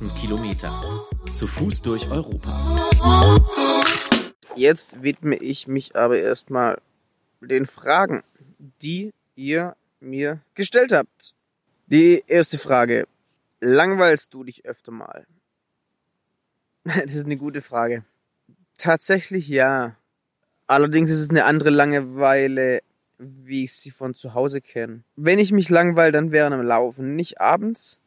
1000 Kilometer. Zu Fuß durch Europa. Jetzt widme ich mich aber erstmal den Fragen, die ihr mir gestellt habt. Die erste Frage. Langweilst du dich öfter mal? Das ist eine gute Frage. Tatsächlich ja. Allerdings ist es eine andere Langeweile, wie ich sie von zu Hause kenne. Wenn ich mich langweile, dann während dem Laufen, nicht abends.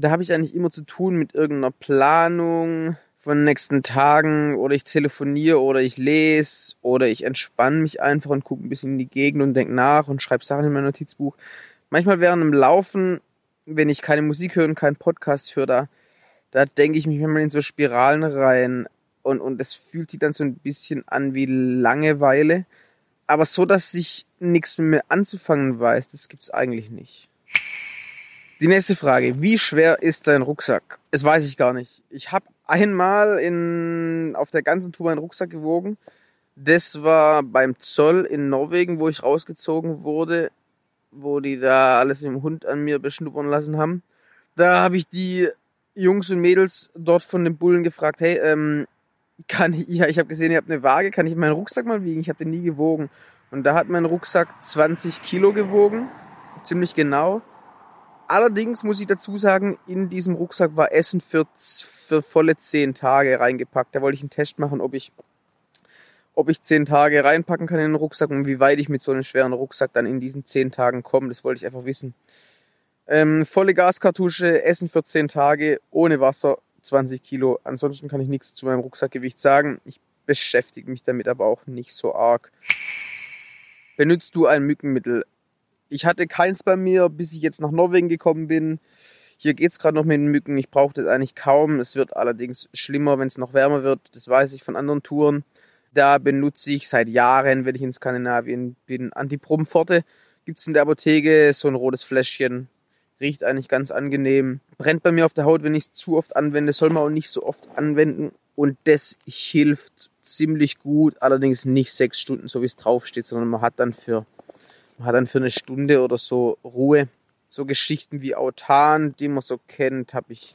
Da habe ich eigentlich immer zu tun mit irgendeiner Planung von den nächsten Tagen oder ich telefoniere oder ich lese oder ich entspanne mich einfach und gucke ein bisschen in die Gegend und denke nach und schreibe Sachen in mein Notizbuch. Manchmal während dem Laufen, wenn ich keine Musik höre und keinen Podcast höre, da, da denke ich mich manchmal in so Spiralen rein und, und es fühlt sich dann so ein bisschen an wie Langeweile. Aber so, dass ich nichts mehr anzufangen weiß, das gibt's eigentlich nicht. Die nächste Frage. Wie schwer ist dein Rucksack? Das weiß ich gar nicht. Ich habe einmal in, auf der ganzen Tour meinen Rucksack gewogen. Das war beim Zoll in Norwegen, wo ich rausgezogen wurde, wo die da alles im Hund an mir beschnuppern lassen haben. Da habe ich die Jungs und Mädels dort von den Bullen gefragt, hey, ähm, kann ich, ja, ich habe gesehen, ihr habt eine Waage, kann ich meinen Rucksack mal wiegen? Ich habe den nie gewogen. Und da hat mein Rucksack 20 Kilo gewogen, ziemlich genau. Allerdings muss ich dazu sagen, in diesem Rucksack war Essen für, für volle 10 Tage reingepackt. Da wollte ich einen Test machen, ob ich, ob ich 10 Tage reinpacken kann in den Rucksack und wie weit ich mit so einem schweren Rucksack dann in diesen 10 Tagen komme. Das wollte ich einfach wissen. Ähm, volle Gaskartusche, Essen für 10 Tage, ohne Wasser, 20 Kilo. Ansonsten kann ich nichts zu meinem Rucksackgewicht sagen. Ich beschäftige mich damit aber auch nicht so arg. Benutzt du ein Mückenmittel? Ich hatte keins bei mir, bis ich jetzt nach Norwegen gekommen bin. Hier geht's gerade noch mit den Mücken. Ich brauche das eigentlich kaum. Es wird allerdings schlimmer, wenn es noch wärmer wird. Das weiß ich von anderen Touren. Da benutze ich seit Jahren, wenn ich in Skandinavien bin, Antiprobenforte. Gibt's in der Apotheke so ein rotes Fläschchen. Riecht eigentlich ganz angenehm. Brennt bei mir auf der Haut, wenn ich es zu oft anwende. Soll man auch nicht so oft anwenden. Und das hilft ziemlich gut. Allerdings nicht sechs Stunden, so wie es draufsteht, sondern man hat dann für, hat dann für eine Stunde oder so Ruhe. So Geschichten wie Autan, die man so kennt, habe ich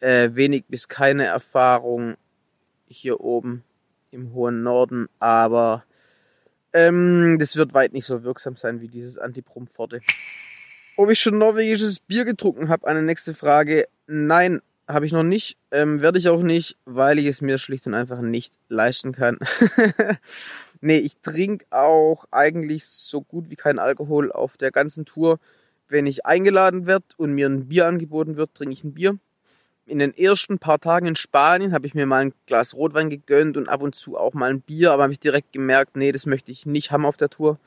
äh, wenig bis keine Erfahrung hier oben im hohen Norden. Aber ähm, das wird weit nicht so wirksam sein wie dieses Antipromforte. Ob ich schon norwegisches Bier getrunken habe, eine nächste Frage. Nein, habe ich noch nicht. Ähm, Werde ich auch nicht, weil ich es mir schlicht und einfach nicht leisten kann. nee, ich trinke auch eigentlich so gut wie kein Alkohol auf der ganzen Tour. Wenn ich eingeladen werde und mir ein Bier angeboten wird, trinke ich ein Bier. In den ersten paar Tagen in Spanien habe ich mir mal ein Glas Rotwein gegönnt und ab und zu auch mal ein Bier, aber habe ich direkt gemerkt, nee, das möchte ich nicht haben auf der Tour.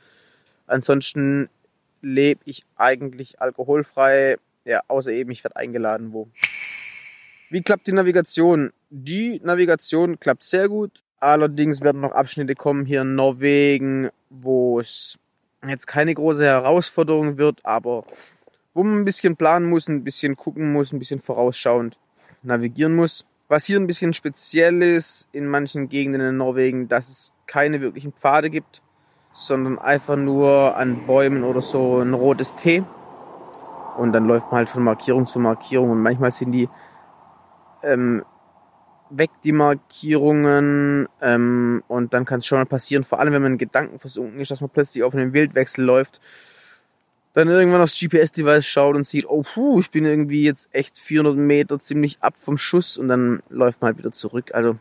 Ansonsten lebe ich eigentlich alkoholfrei, ja, außer eben ich werde eingeladen wo. Wie klappt die Navigation? Die Navigation klappt sehr gut. Allerdings werden noch Abschnitte kommen hier in Norwegen, wo es jetzt keine große Herausforderung wird, aber wo man ein bisschen planen muss, ein bisschen gucken muss, ein bisschen vorausschauend navigieren muss. Was hier ein bisschen speziell ist in manchen Gegenden in Norwegen, dass es keine wirklichen Pfade gibt sondern einfach nur an Bäumen oder so ein rotes T. Und dann läuft man halt von Markierung zu Markierung. Und manchmal sind die ähm, weg, die Markierungen. Ähm, und dann kann es schon mal passieren, vor allem wenn man in Gedanken versunken ist, dass man plötzlich auf einen Wildwechsel läuft. Dann irgendwann aufs GPS-Device schaut und sieht, oh puh, ich bin irgendwie jetzt echt 400 Meter ziemlich ab vom Schuss. Und dann läuft man halt wieder zurück. Also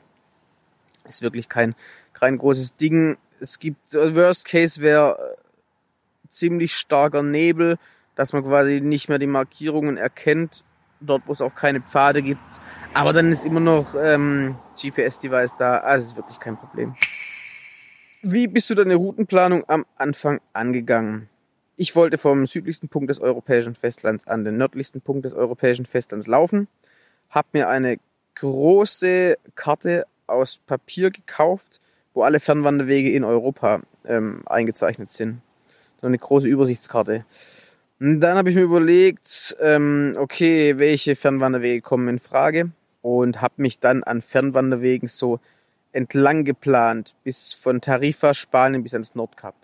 ist wirklich kein, kein großes Ding es gibt, äh, Worst Case wäre äh, ziemlich starker Nebel, dass man quasi nicht mehr die Markierungen erkennt, dort wo es auch keine Pfade gibt. Aber dann ist immer noch ähm, GPS-Device da, also ist wirklich kein Problem. Wie bist du deine Routenplanung am Anfang angegangen? Ich wollte vom südlichsten Punkt des europäischen Festlands an den nördlichsten Punkt des europäischen Festlands laufen, habe mir eine große Karte aus Papier gekauft wo alle Fernwanderwege in Europa ähm, eingezeichnet sind. So eine große Übersichtskarte. Und dann habe ich mir überlegt, ähm, okay, welche Fernwanderwege kommen in Frage und habe mich dann an Fernwanderwegen so entlang geplant, bis von Tarifa, Spanien bis ans Nordkap.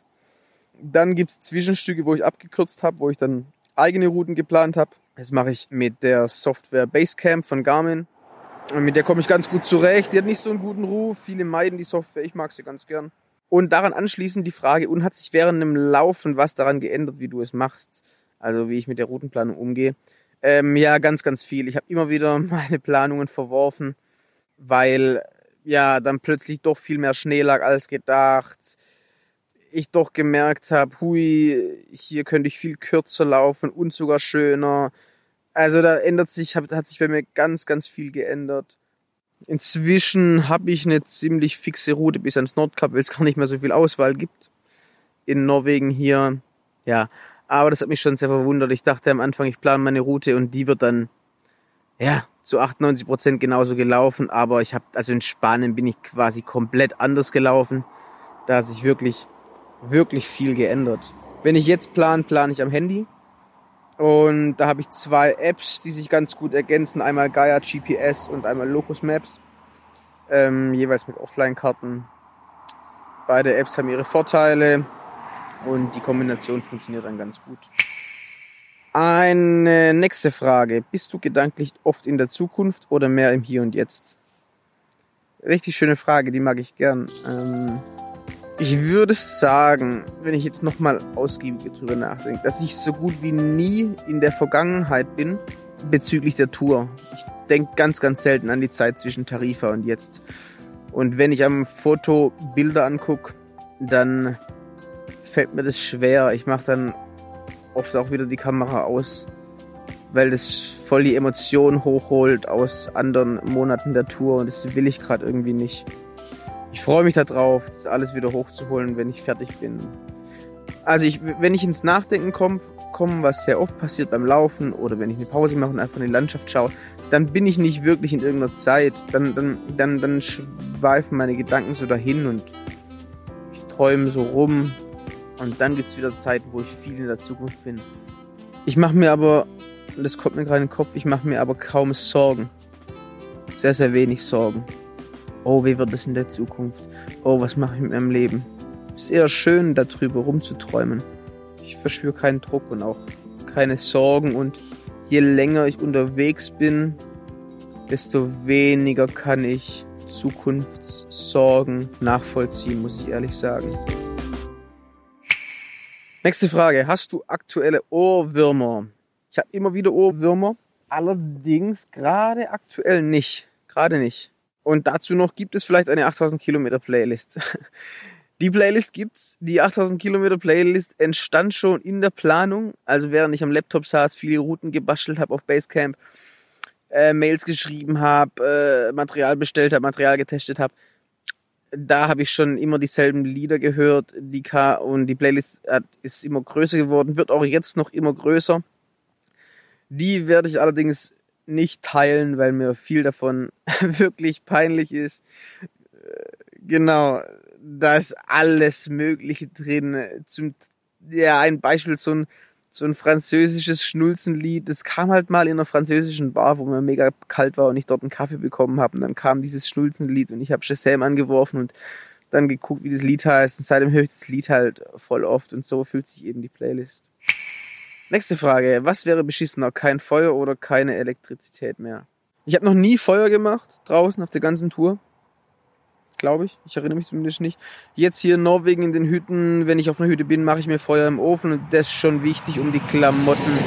Dann gibt's Zwischenstücke, wo ich abgekürzt habe, wo ich dann eigene Routen geplant habe. Das mache ich mit der Software Basecamp von Garmin. Und mit der komme ich ganz gut zurecht. Die hat nicht so einen guten Ruf. Viele meiden die Software. Ich mag sie ganz gern. Und daran anschließend die Frage, und hat sich während dem Laufen was daran geändert, wie du es machst? Also wie ich mit der Routenplanung umgehe. Ähm, ja, ganz, ganz viel. Ich habe immer wieder meine Planungen verworfen, weil ja dann plötzlich doch viel mehr Schnee lag als gedacht. Ich doch gemerkt habe, hui, hier könnte ich viel kürzer laufen und sogar schöner. Also da ändert sich, hat, hat sich bei mir ganz, ganz viel geändert. Inzwischen habe ich eine ziemlich fixe Route bis ans Nordkap, weil es gar nicht mehr so viel Auswahl gibt. In Norwegen hier. Ja, aber das hat mich schon sehr verwundert. Ich dachte am Anfang, ich plane meine Route und die wird dann, ja, zu 98 Prozent genauso gelaufen. Aber ich habe, also in Spanien bin ich quasi komplett anders gelaufen. Da hat sich wirklich, wirklich viel geändert. Wenn ich jetzt plane, plane ich am Handy. Und da habe ich zwei Apps, die sich ganz gut ergänzen. Einmal Gaia GPS und einmal Locus Maps. Ähm, jeweils mit Offline-Karten. Beide Apps haben ihre Vorteile und die Kombination funktioniert dann ganz gut. Eine nächste Frage. Bist du gedanklich oft in der Zukunft oder mehr im Hier und Jetzt? Richtig schöne Frage, die mag ich gern. Ähm, ich würde sagen, wenn ich jetzt nochmal ausgiebig drüber nachdenke, dass ich so gut wie nie in der Vergangenheit bin bezüglich der Tour. Ich denke ganz, ganz selten an die Zeit zwischen Tarifa und jetzt. Und wenn ich am Foto Bilder angucke, dann fällt mir das schwer. Ich mache dann oft auch wieder die Kamera aus, weil das voll die Emotionen hochholt aus anderen Monaten der Tour und das will ich gerade irgendwie nicht ich freue mich darauf, das alles wieder hochzuholen, wenn ich fertig bin. Also ich, wenn ich ins Nachdenken komme, komm, was sehr oft passiert beim Laufen oder wenn ich eine Pause mache und einfach in die Landschaft schaue, dann bin ich nicht wirklich in irgendeiner Zeit. Dann, dann, dann, dann schweifen meine Gedanken so dahin und ich träume so rum. Und dann gibt es wieder Zeiten, wo ich viel in der Zukunft bin. Ich mache mir aber, das kommt mir gerade in den Kopf, ich mache mir aber kaum Sorgen. Sehr, sehr wenig Sorgen oh, wie wird es in der Zukunft? Oh, was mache ich mit meinem Leben? Ist eher schön, darüber rumzuträumen. Ich verspüre keinen Druck und auch keine Sorgen und je länger ich unterwegs bin, desto weniger kann ich Zukunftssorgen nachvollziehen, muss ich ehrlich sagen. Nächste Frage. Hast du aktuelle Ohrwürmer? Ich habe immer wieder Ohrwürmer, allerdings gerade aktuell nicht. Gerade nicht. Und dazu noch gibt es vielleicht eine 8000 Kilometer Playlist. Die Playlist gibt's. Die 8000 Kilometer Playlist entstand schon in der Planung. Also während ich am Laptop saß, viele Routen gebastelt habe auf Basecamp, äh, Mails geschrieben habe, äh, Material bestellt habe, Material getestet habe. Da habe ich schon immer dieselben Lieder gehört. Die K und die Playlist hat, ist immer größer geworden, wird auch jetzt noch immer größer. Die werde ich allerdings nicht teilen, weil mir viel davon wirklich peinlich ist. Genau, da ist alles Mögliche drin. Zum, ja, ein Beispiel, so ein, so ein französisches Schnulzenlied. Das kam halt mal in einer französischen Bar, wo mir mega kalt war und ich dort einen Kaffee bekommen habe. Und dann kam dieses Schnulzenlied und ich habe Shazam angeworfen und dann geguckt, wie das Lied heißt. Und seitdem höre ich das Lied halt voll oft und so fühlt sich eben die Playlist. Nächste Frage. Was wäre beschissener? Kein Feuer oder keine Elektrizität mehr? Ich habe noch nie Feuer gemacht draußen auf der ganzen Tour. Glaube ich. Ich erinnere mich zumindest nicht. Jetzt hier in Norwegen in den Hütten, wenn ich auf einer Hütte bin, mache ich mir Feuer im Ofen und das ist schon wichtig, um die Klamotten.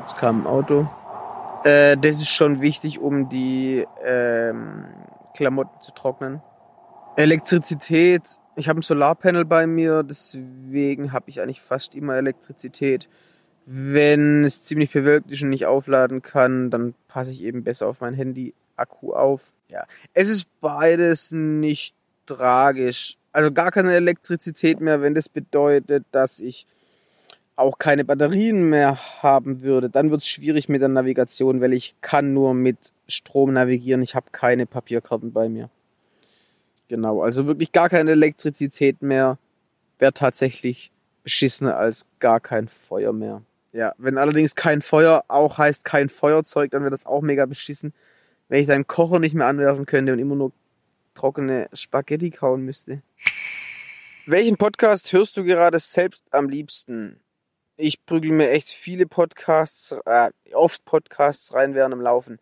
Jetzt kam ein Auto. Äh, das ist schon wichtig, um die ähm, Klamotten zu trocknen. Elektrizität ich habe ein Solarpanel bei mir, deswegen habe ich eigentlich fast immer Elektrizität. Wenn es ziemlich bewölkt ist und nicht aufladen kann, dann passe ich eben besser auf mein Handy-Akku auf. Ja, es ist beides nicht tragisch. Also gar keine Elektrizität mehr, wenn das bedeutet, dass ich auch keine Batterien mehr haben würde, dann wird es schwierig mit der Navigation, weil ich kann nur mit Strom navigieren. Ich habe keine Papierkarten bei mir. Genau, also wirklich gar keine Elektrizität mehr wäre tatsächlich beschissener als gar kein Feuer mehr. Ja, wenn allerdings kein Feuer auch heißt kein Feuerzeug, dann wäre das auch mega beschissen, wenn ich deinen Kocher nicht mehr anwerfen könnte und immer nur trockene Spaghetti kauen müsste. Welchen Podcast hörst du gerade selbst am liebsten? Ich prügel mir echt viele Podcasts, äh, oft Podcasts rein während dem Laufen.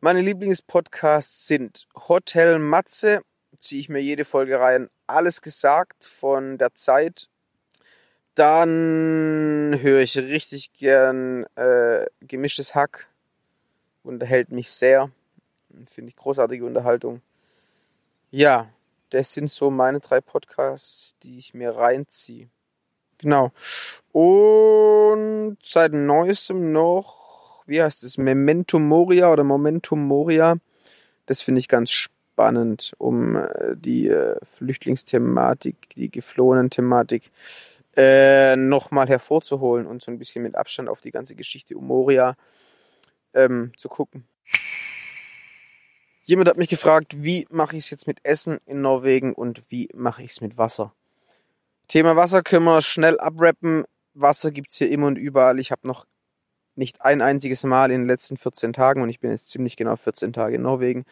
Meine Lieblingspodcasts sind Hotel Matze, ziehe ich mir jede Folge rein. Alles gesagt von der Zeit. Dann höre ich richtig gern äh, gemischtes Hack. Unterhält mich sehr. Finde ich großartige Unterhaltung. Ja, das sind so meine drei Podcasts, die ich mir reinziehe. Genau. Und seit neuestem noch, wie heißt es, Memento Moria oder Momentum Moria. Das finde ich ganz spannend, um äh, die äh, Flüchtlingsthematik, die geflohenen Thematik äh, nochmal hervorzuholen und so ein bisschen mit Abstand auf die ganze Geschichte um Moria ähm, zu gucken. Jemand hat mich gefragt, wie mache ich es jetzt mit Essen in Norwegen und wie mache ich es mit Wasser. Thema Wasser können wir schnell abrappen. Wasser gibt es hier immer und überall. Ich habe noch nicht ein einziges Mal in den letzten 14 Tagen, und ich bin jetzt ziemlich genau 14 Tage in Norwegen,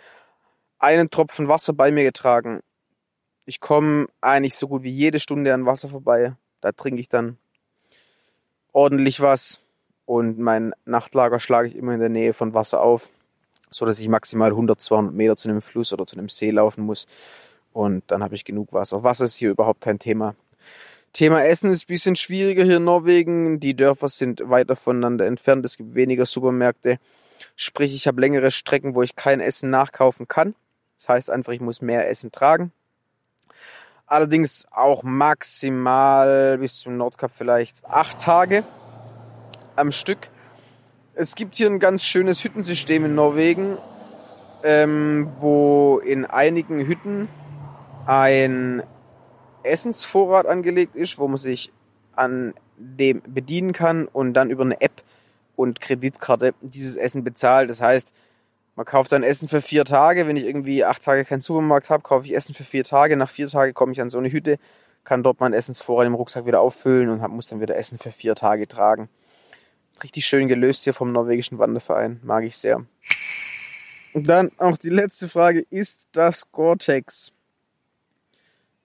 einen Tropfen Wasser bei mir getragen. Ich komme eigentlich so gut wie jede Stunde an Wasser vorbei. Da trinke ich dann ordentlich was und mein Nachtlager schlage ich immer in der Nähe von Wasser auf so dass ich maximal 100, 200 Meter zu einem Fluss oder zu einem See laufen muss. Und dann habe ich genug Wasser. Wasser ist hier überhaupt kein Thema. Thema Essen ist ein bisschen schwieriger hier in Norwegen. Die Dörfer sind weiter voneinander entfernt. Es gibt weniger Supermärkte. Sprich, ich habe längere Strecken, wo ich kein Essen nachkaufen kann. Das heißt einfach, ich muss mehr Essen tragen. Allerdings auch maximal bis zum Nordkap vielleicht acht Tage am Stück. Es gibt hier ein ganz schönes Hüttensystem in Norwegen, ähm, wo in einigen Hütten ein Essensvorrat angelegt ist, wo man sich an dem bedienen kann und dann über eine App und Kreditkarte dieses Essen bezahlt. Das heißt, man kauft dann Essen für vier Tage. Wenn ich irgendwie acht Tage keinen Supermarkt habe, kaufe ich Essen für vier Tage. Nach vier Tagen komme ich an so eine Hütte, kann dort mein Essensvorrat im Rucksack wieder auffüllen und muss dann wieder Essen für vier Tage tragen. Richtig schön gelöst hier vom norwegischen Wanderverein. Mag ich sehr. Und dann auch die letzte Frage. Ist das Gore-Tex?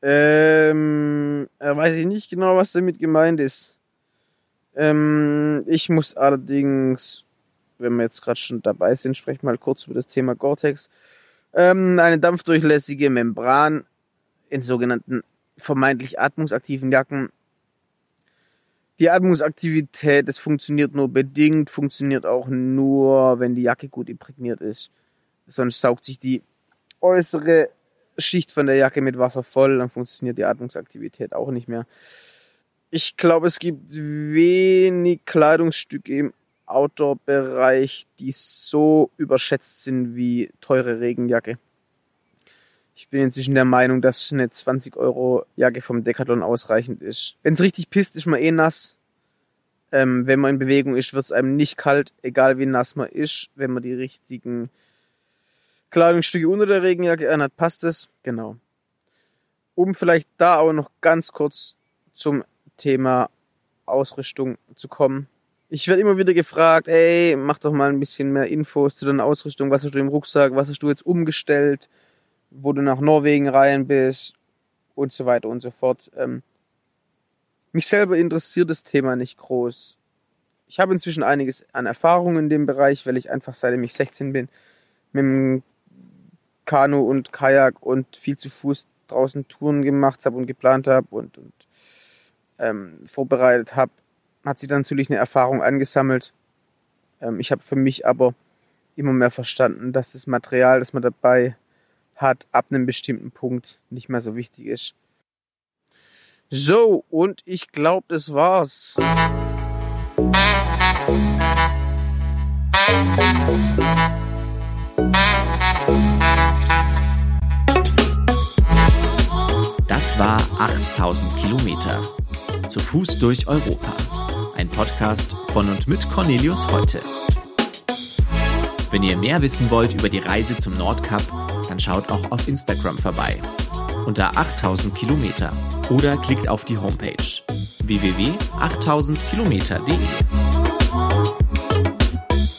Ähm, äh, weiß ich nicht genau, was damit gemeint ist. Ähm, ich muss allerdings, wenn wir jetzt gerade schon dabei sind, sprechen mal kurz über das Thema Gore-Tex. Ähm, eine dampfdurchlässige Membran in sogenannten vermeintlich atmungsaktiven Jacken die Atmungsaktivität, das funktioniert nur bedingt, funktioniert auch nur, wenn die Jacke gut imprägniert ist. Sonst saugt sich die äußere Schicht von der Jacke mit Wasser voll, dann funktioniert die Atmungsaktivität auch nicht mehr. Ich glaube, es gibt wenig Kleidungsstücke im Outdoor-Bereich, die so überschätzt sind wie teure Regenjacke. Ich bin inzwischen der Meinung, dass eine 20 Euro Jacke vom Decathlon ausreichend ist. Wenn es richtig pisst, ist man eh nass. Ähm, wenn man in Bewegung ist, wird es einem nicht kalt, egal wie nass man ist. Wenn man die richtigen Kleidungsstücke unter der Regenjacke anhat, passt es. Genau. Um vielleicht da auch noch ganz kurz zum Thema Ausrüstung zu kommen. Ich werde immer wieder gefragt, ey, mach doch mal ein bisschen mehr Infos zu deiner Ausrüstung. Was hast du im Rucksack? Was hast du jetzt umgestellt? Wo du nach Norwegen rein bist und so weiter und so fort. Ähm, mich selber interessiert das Thema nicht groß. Ich habe inzwischen einiges an Erfahrung in dem Bereich, weil ich einfach seitdem ich 16 bin mit dem Kanu und Kajak und viel zu Fuß draußen Touren gemacht habe und geplant habe und, und ähm, vorbereitet habe, hat sich dann natürlich eine Erfahrung angesammelt. Ähm, ich habe für mich aber immer mehr verstanden, dass das Material, das man dabei hat, ab einem bestimmten Punkt nicht mehr so wichtig ist. So, und ich glaube, das war's. Das war 8000 Kilometer. Zu Fuß durch Europa. Ein Podcast von und mit Cornelius Heute. Wenn ihr mehr wissen wollt über die Reise zum Nordkap, dann schaut auch auf Instagram vorbei. Unter 8000 Kilometer oder klickt auf die Homepage www.8000kilometer.de.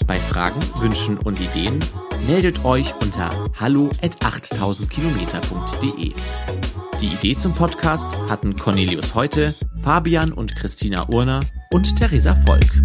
Bei Fragen, Wünschen und Ideen meldet euch unter hallo at 8000kilometer.de. Die Idee zum Podcast hatten Cornelius Heute, Fabian und Christina Urner und Theresa Volk.